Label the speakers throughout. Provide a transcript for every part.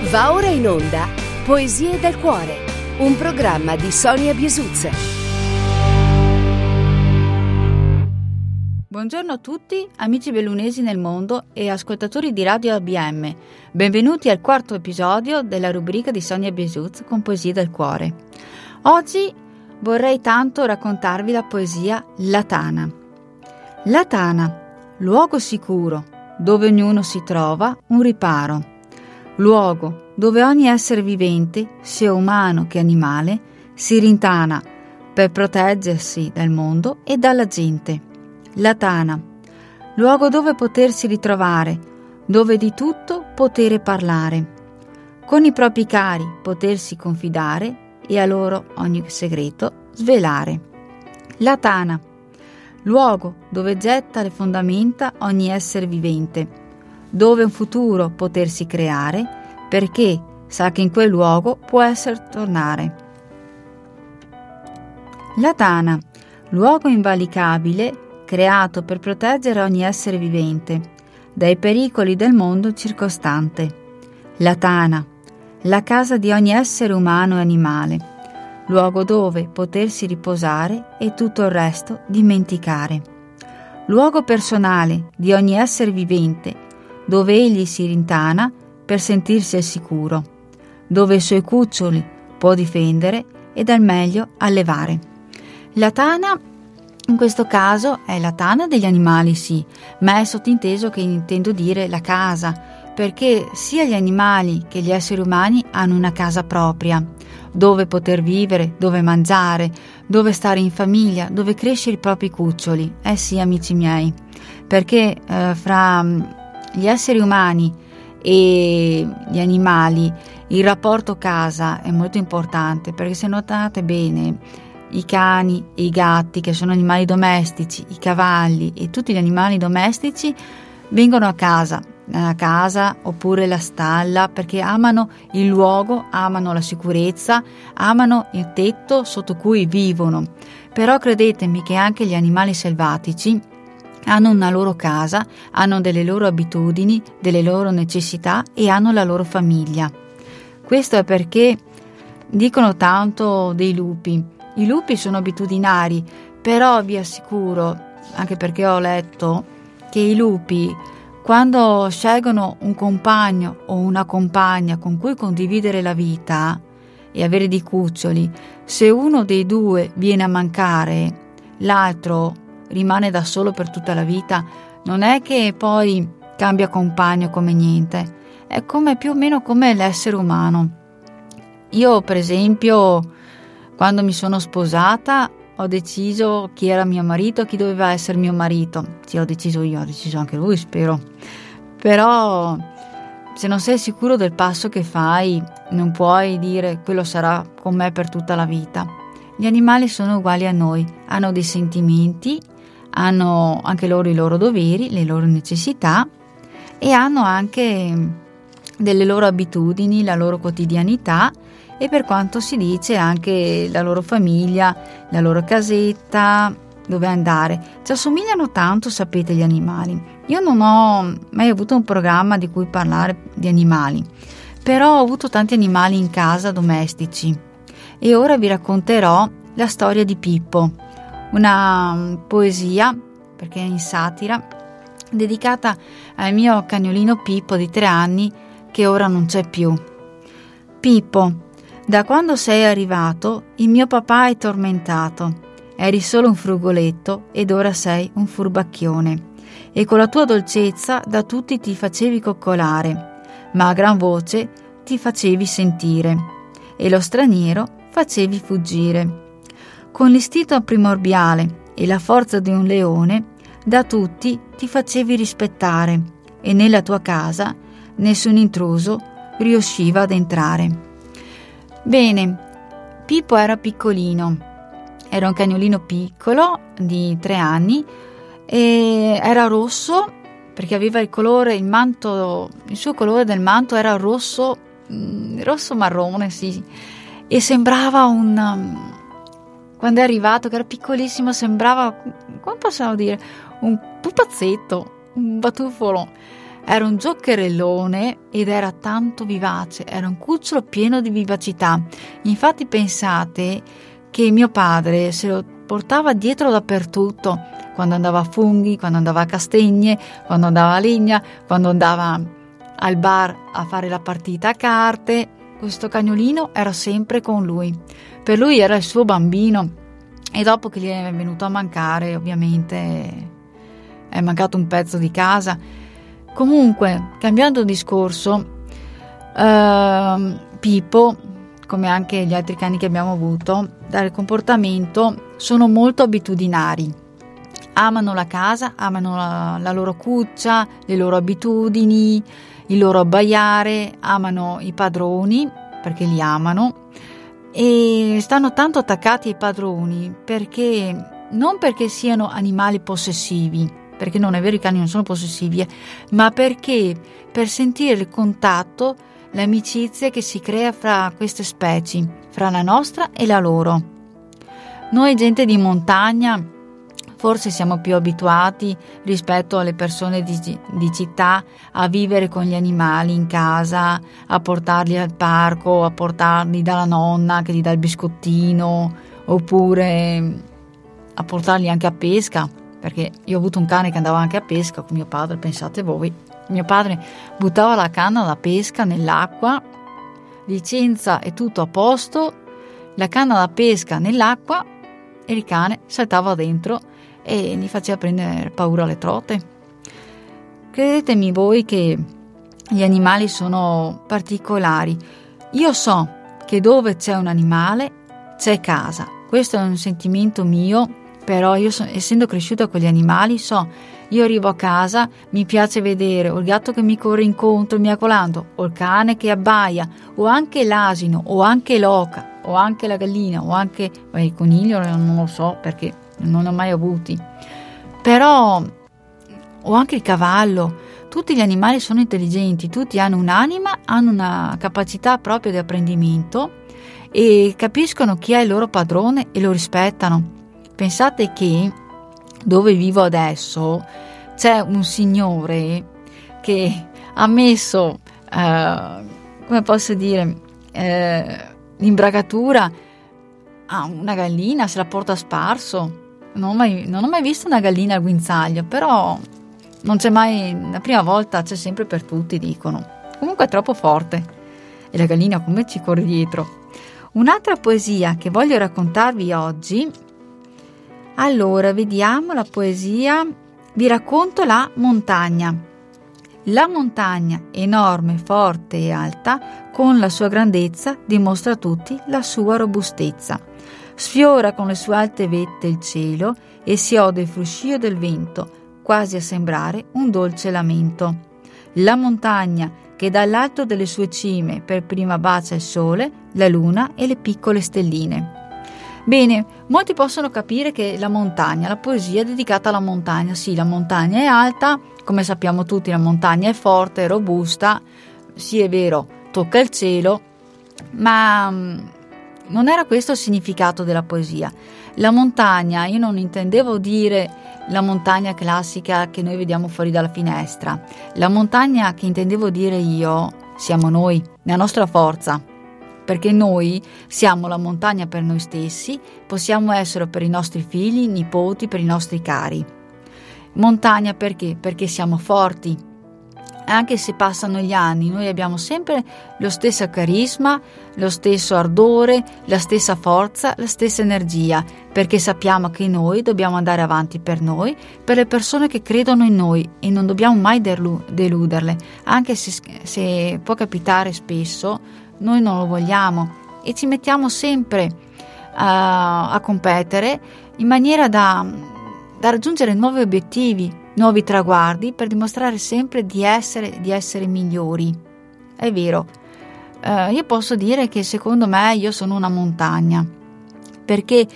Speaker 1: Va ora in onda Poesie del cuore, un programma di Sonia Biesuzza.
Speaker 2: Buongiorno a tutti, amici bellunesi nel mondo e ascoltatori di Radio ABM. Benvenuti al quarto episodio della rubrica di Sonia Biesuz con Poesie del cuore. Oggi vorrei tanto raccontarvi la poesia La Tana. La Tana, luogo sicuro, dove ognuno si trova un riparo luogo dove ogni essere vivente, sia umano che animale, si rintana per proteggersi dal mondo e dalla gente. La tana, luogo dove potersi ritrovare, dove di tutto potere parlare, con i propri cari potersi confidare e a loro ogni segreto svelare. La tana, luogo dove getta le fondamenta ogni essere vivente, dove un futuro potersi creare, perché sa che in quel luogo può essere tornare. La Tana, luogo invalicabile creato per proteggere ogni essere vivente dai pericoli del mondo circostante. La Tana, la casa di ogni essere umano e animale, luogo dove potersi riposare e tutto il resto dimenticare. Luogo personale di ogni essere vivente dove egli si rintana per sentirsi al sicuro, dove i suoi cuccioli può difendere e dal meglio allevare. La tana in questo caso è la tana degli animali, sì, ma è sottinteso che intendo dire la casa, perché sia gli animali che gli esseri umani hanno una casa propria, dove poter vivere, dove mangiare, dove stare in famiglia, dove crescere i propri cuccioli. Eh sì, amici miei, perché eh, fra gli esseri umani e gli animali, il rapporto casa è molto importante perché se notate bene i cani e i gatti che sono animali domestici, i cavalli e tutti gli animali domestici vengono a casa, a casa oppure la stalla perché amano il luogo, amano la sicurezza, amano il tetto sotto cui vivono. Però credetemi che anche gli animali selvatici hanno una loro casa, hanno delle loro abitudini, delle loro necessità e hanno la loro famiglia. Questo è perché dicono tanto dei lupi. I lupi sono abitudinari, però vi assicuro, anche perché ho letto, che i lupi quando scelgono un compagno o una compagna con cui condividere la vita e avere dei cuccioli, se uno dei due viene a mancare, l'altro rimane da solo per tutta la vita, non è che poi cambia compagno come niente, è come più o meno come l'essere umano. Io, per esempio, quando mi sono sposata, ho deciso chi era mio marito, chi doveva essere mio marito. Sì, ho deciso io, ho deciso anche lui, spero. Però se non sei sicuro del passo che fai, non puoi dire quello sarà con me per tutta la vita. Gli animali sono uguali a noi, hanno dei sentimenti, hanno anche loro i loro doveri, le loro necessità e hanno anche delle loro abitudini, la loro quotidianità e per quanto si dice anche la loro famiglia, la loro casetta, dove andare. Ci assomigliano tanto, sapete, gli animali. Io non ho mai avuto un programma di cui parlare di animali, però ho avuto tanti animali in casa domestici e ora vi racconterò la storia di Pippo una mm, poesia, perché è in satira, dedicata al mio cagnolino Pippo di tre anni che ora non c'è più. Pippo, da quando sei arrivato il mio papà è tormentato. Eri solo un frugoletto ed ora sei un furbacchione. E con la tua dolcezza da tutti ti facevi coccolare, ma a gran voce ti facevi sentire. E lo straniero facevi fuggire con l'istinto primordiale e la forza di un leone, da tutti ti facevi rispettare e nella tua casa nessun intruso riusciva ad entrare. Bene, Pippo era piccolino, era un cagnolino piccolo di tre anni e era rosso perché aveva il colore, il manto, il suo colore del manto era rosso, mm, rosso marrone, sì, e sembrava un, quando è arrivato, che era piccolissimo, sembrava, come possiamo dire, un pupazzetto, un batuffolo. Era un giocherellone ed era tanto vivace, era un cucciolo pieno di vivacità. Infatti pensate che mio padre se lo portava dietro dappertutto, quando andava a funghi, quando andava a castagne, quando andava a legna, quando andava al bar a fare la partita a carte. Questo cagnolino era sempre con lui. Per lui era il suo bambino e dopo che gli è venuto a mancare, ovviamente è mancato un pezzo di casa. Comunque, cambiando discorso, eh, Pippo, come anche gli altri cani che abbiamo avuto, dal comportamento sono molto abitudinari. Amano la casa, amano la, la loro cuccia, le loro abitudini, il loro abbaiare, amano i padroni perché li amano e stanno tanto attaccati ai padroni perché non perché siano animali possessivi, perché non è vero i cani non sono possessivi, eh, ma perché per sentire il contatto, l'amicizia che si crea fra queste specie, fra la nostra e la loro. Noi gente di montagna forse siamo più abituati rispetto alle persone di, di, città a vivere con gli animali in casa, a portarli al parco, a portarli dalla nonna che gli dà il biscottino, oppure a portarli anche a pesca, perché io ho avuto un cane che andava anche a pesca con mio padre, pensate voi. Mio padre buttava la canna da pesca nell'acqua, licenza e tutto a posto, la canna da pesca nell'acqua e il cane saltava dentro e gli faceva prendere paura alle trote. Credetemi voi che gli animali sono particolari. Io so che dove c'è un animale c'è casa. Questo è un sentimento mio, però io so, essendo cresciuta con gli animali so, io arrivo a casa, mi piace vedere o il gatto che mi corre incontro miacolando, o il cane che abbaia, o anche l'asino, o anche l'oca, o anche la gallina, o anche beh, il coniglio, non lo so perché non ho mai avuti. Però, o anche il cavallo, tutti gli animali sono intelligenti, tutti hanno un'anima, hanno una capacità propria di apprendimento e capiscono chi è il loro padrone e lo rispettano. Pensate che dove vivo adesso c'è un signore che ha messo, eh, come posso dire, eh, l'imbragatura a una gallina, se la porta sparso non ho, mai, non ho mai visto una gallina al guinzaglio, però non c'è mai, la prima volta c'è sempre per tutti, dicono. Comunque è troppo forte. E la gallina come ci corre dietro. Un'altra poesia che voglio raccontarvi oggi. Allora, vediamo la poesia. Vi racconto la montagna. La montagna, enorme, forte e alta, con la sua grandezza, dimostra a tutti la sua robustezza sfiora con le sue alte vette il cielo e si ode il fruscio del vento, quasi a sembrare un dolce lamento. La montagna, che dall'alto delle sue cime per prima bacia il sole, la luna e le piccole stelline. Bene, molti possono capire che la montagna, la poesia è dedicata alla montagna. Sì, la montagna è alta, come sappiamo tutti la montagna è forte, è robusta, sì è vero, tocca il cielo, ma mm, non era questo il significato della poesia. La montagna, io non intendevo dire la montagna classica che noi vediamo fuori dalla finestra. La montagna che intendevo dire io siamo noi, la nostra forza. Perché noi siamo la montagna per noi stessi, possiamo essere per i nostri figli, nipoti, per i nostri cari. Montagna perché? Perché siamo forti, anche se passano gli anni, noi abbiamo sempre lo stesso carisma, lo stesso ardore, la stessa forza, la stessa energia, perché sappiamo che noi dobbiamo andare avanti per noi, per le persone che credono in noi e non dobbiamo mai deluderle, anche se, se può capitare spesso, noi non lo vogliamo e ci mettiamo sempre uh, a competere in maniera da, da raggiungere nuovi obiettivi nuovi traguardi per dimostrare sempre di essere, di essere migliori. È vero, eh, io posso dire che secondo me io sono una montagna, perché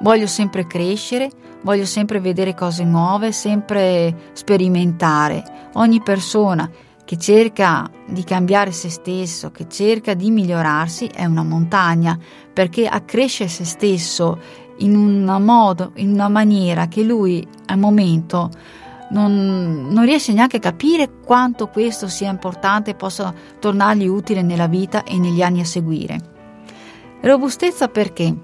Speaker 2: voglio sempre crescere, voglio sempre vedere cose nuove, sempre sperimentare. Ogni persona che cerca di cambiare se stesso, che cerca di migliorarsi, è una montagna, perché accresce se stesso in un modo, in una maniera che lui al momento non, non riesce neanche a capire quanto questo sia importante e possa tornargli utile nella vita e negli anni a seguire. Robustezza perché?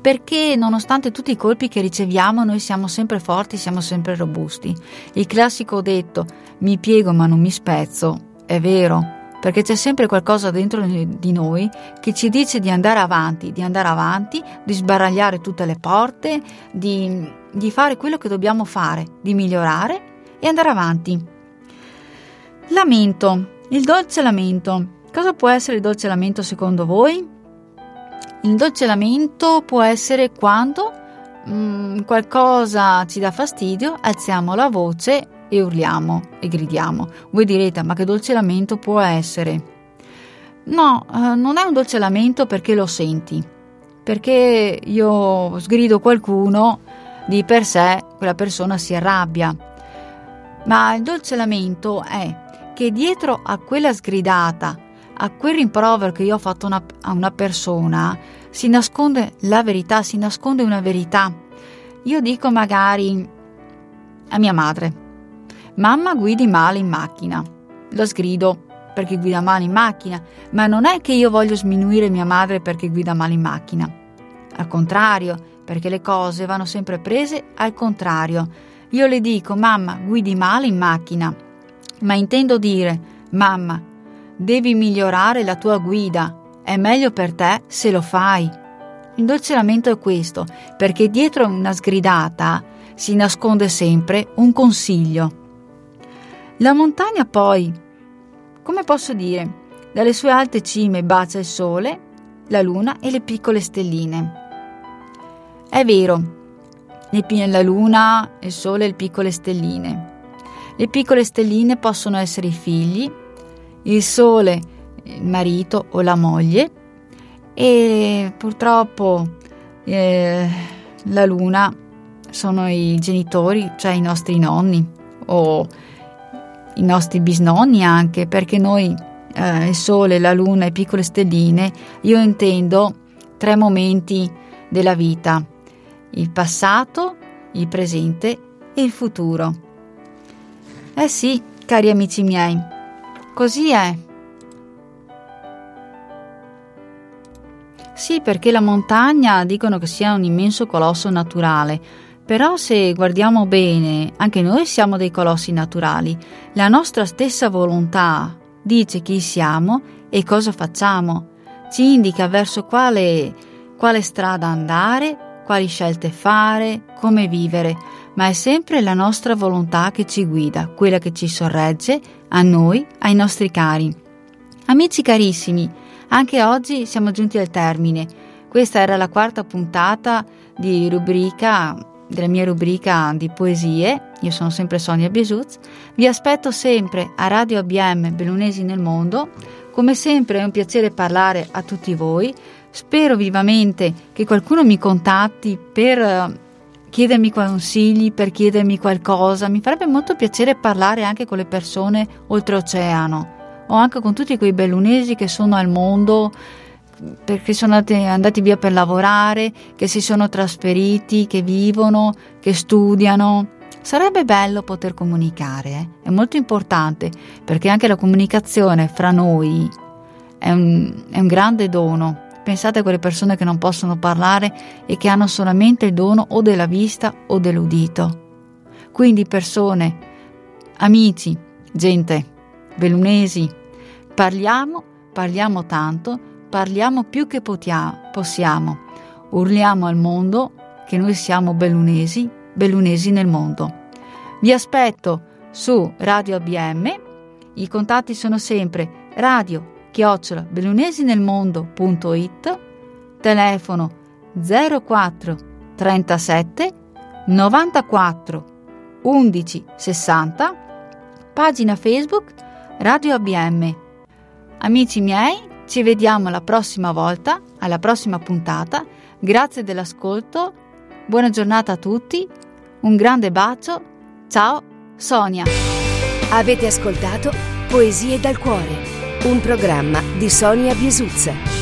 Speaker 2: Perché nonostante tutti i colpi che riceviamo noi siamo sempre forti, siamo sempre robusti. Il classico detto mi piego ma non mi spezzo è vero, perché c'è sempre qualcosa dentro di noi che ci dice di andare avanti, di andare avanti, di sbaragliare tutte le porte, di, di fare quello che dobbiamo fare, di migliorare e andare avanti. Lamento, il dolce lamento. Cosa può essere il dolce lamento secondo voi? Il dolce lamento può essere quando mm, qualcosa ci dà fastidio, alziamo la voce e urliamo e gridiamo. Voi direte, ma che dolce lamento può essere? No, eh, non è un dolce lamento perché lo senti, perché io sgrido qualcuno, di per sé quella persona si arrabbia. Ma il dolce lamento è che dietro a quella sgridata, a quel rimprovero che io ho fatto una, a una persona, si nasconde la verità, si nasconde una verità. Io dico magari a mia madre, Mamma guidi male in macchina. Lo sgrido perché guida male in macchina, ma non è che io voglio sminuire mia madre perché guida male in macchina. Al contrario, perché le cose vanno sempre prese al contrario. Io le dico, mamma, guidi male in macchina, ma intendo dire, mamma, devi migliorare la tua guida, è meglio per te se lo fai. Il dolce lamento è questo, perché dietro una sgridata si nasconde sempre un consiglio. La montagna poi, come posso dire, dalle sue alte cime bacia il sole, la luna e le piccole stelline. È vero, la luna, il sole e le piccole stelline. Le piccole stelline possono essere i figli, il sole il marito o la moglie e purtroppo eh, la luna sono i genitori, cioè i nostri nonni o i nostri bisnonni anche, perché noi, eh, il sole, la luna e piccole stelline, io intendo tre momenti della vita, il passato, il presente e il futuro. Eh sì, cari amici miei, così è. Sì, perché la montagna dicono che sia un immenso colosso naturale, però se guardiamo bene, anche noi siamo dei colossi naturali. La nostra stessa volontà dice chi siamo e cosa facciamo, ci indica verso quale, quale strada andare, quali scelte fare, come vivere, ma è sempre la nostra volontà che ci guida, quella che ci sorregge a noi, ai nostri cari. Amici carissimi, anche oggi siamo giunti al termine. Questa era la quarta puntata di rubrica della mia rubrica di poesie, io sono sempre Sonia Biesuz, vi aspetto sempre a Radio ABM Bellunesi nel Mondo, come sempre è un piacere parlare a tutti voi, spero vivamente che qualcuno mi contatti per eh, chiedermi consigli, per chiedermi qualcosa, mi farebbe molto piacere parlare anche con le persone oltreoceano o anche con tutti quei bellunesi che sono al mondo perché sono andati, via per lavorare, che si sono trasferiti, che vivono, che studiano. Sarebbe bello poter comunicare, eh? è molto importante perché anche la comunicazione fra noi è un, è un grande dono. Pensate a quelle persone che non possono parlare e che hanno solamente il dono o della vista o dell'udito. Quindi persone, amici, gente, bellunesi, parliamo, parliamo tanto parliamo più che potiamo, possiamo, urliamo al mondo che noi siamo bellunesi, bellunesi nel mondo. Vi aspetto su Radio ABM, i contatti sono sempre radio chiocciola bellunesinelmondo.it, telefono 04 37 94 11 60, pagina Facebook Radio ABM. Amici miei, ci vediamo la prossima volta, alla prossima puntata. Grazie dell'ascolto, buona giornata a tutti, un grande bacio, ciao Sonia.
Speaker 1: Avete ascoltato Poesie dal cuore, un programma di Sonia Biesuzza.